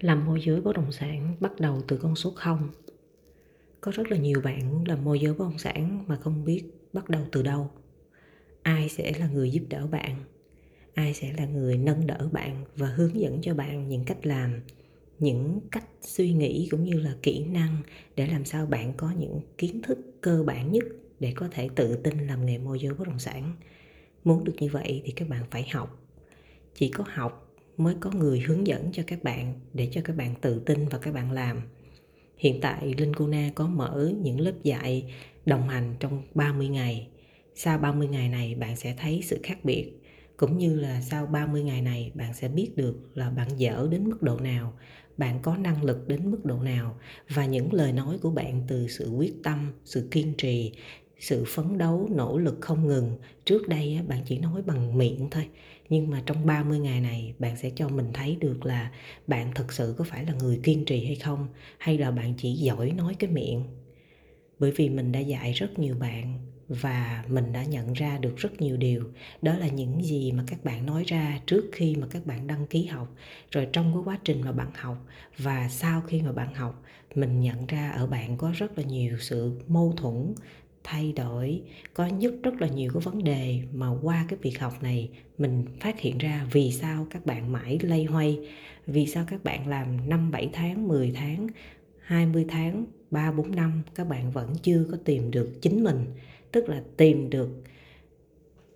Làm môi giới bất động sản bắt đầu từ con số 0. Có rất là nhiều bạn muốn làm môi giới bất động sản mà không biết bắt đầu từ đâu. Ai sẽ là người giúp đỡ bạn? Ai sẽ là người nâng đỡ bạn và hướng dẫn cho bạn những cách làm, những cách suy nghĩ cũng như là kỹ năng để làm sao bạn có những kiến thức cơ bản nhất để có thể tự tin làm nghề môi giới bất động sản. Muốn được như vậy thì các bạn phải học. Chỉ có học mới có người hướng dẫn cho các bạn để cho các bạn tự tin và các bạn làm. Hiện tại Linh Cuna có mở những lớp dạy đồng hành trong 30 ngày. Sau 30 ngày này bạn sẽ thấy sự khác biệt cũng như là sau 30 ngày này bạn sẽ biết được là bạn dở đến mức độ nào, bạn có năng lực đến mức độ nào và những lời nói của bạn từ sự quyết tâm, sự kiên trì, sự phấn đấu, nỗ lực không ngừng. Trước đây bạn chỉ nói bằng miệng thôi nhưng mà trong 30 ngày này bạn sẽ cho mình thấy được là bạn thực sự có phải là người kiên trì hay không hay là bạn chỉ giỏi nói cái miệng. Bởi vì mình đã dạy rất nhiều bạn và mình đã nhận ra được rất nhiều điều. Đó là những gì mà các bạn nói ra trước khi mà các bạn đăng ký học. Rồi trong cái quá trình mà bạn học và sau khi mà bạn học mình nhận ra ở bạn có rất là nhiều sự mâu thuẫn thay đổi, có nhất rất là nhiều cái vấn đề mà qua cái việc học này mình phát hiện ra vì sao các bạn mãi lây hoay, vì sao các bạn làm 5 7 tháng 10 tháng 20 tháng 3 4 năm, các bạn vẫn chưa có tìm được chính mình. Tức là tìm được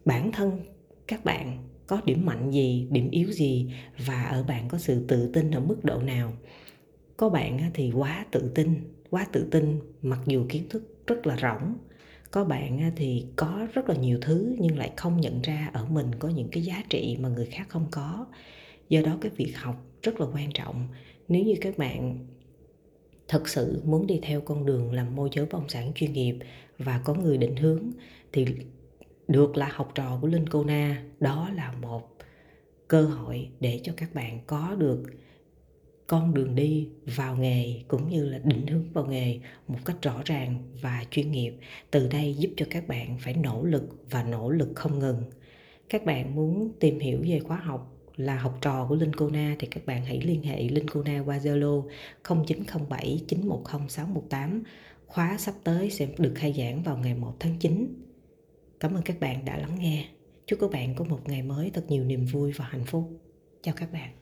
bản thân các bạn, có điểm mạnh gì, điểm yếu gì, và ở bạn có sự tự tin ở mức độ nào. Có bạn thì quá tự tin, quá tự tin, mặc dù kiến thức rất là rỗng có bạn thì có rất là nhiều thứ nhưng lại không nhận ra ở mình có những cái giá trị mà người khác không có. Do đó cái việc học rất là quan trọng. Nếu như các bạn thật sự muốn đi theo con đường làm môi giới bất động sản chuyên nghiệp và có người định hướng, thì được là học trò của Linh Cô Na. Đó là một cơ hội để cho các bạn có được con đường đi vào nghề cũng như là định hướng vào nghề một cách rõ ràng và chuyên nghiệp. Từ đây giúp cho các bạn phải nỗ lực và nỗ lực không ngừng. Các bạn muốn tìm hiểu về khóa học là học trò của Linh Cô Na thì các bạn hãy liên hệ Linh Cô Na qua Zalo 0907 910 618 khóa sắp tới sẽ được khai giảng vào ngày 1 tháng 9 cảm ơn các bạn đã lắng nghe. Chúc các bạn có một ngày mới thật nhiều niềm vui và hạnh phúc. Chào các bạn.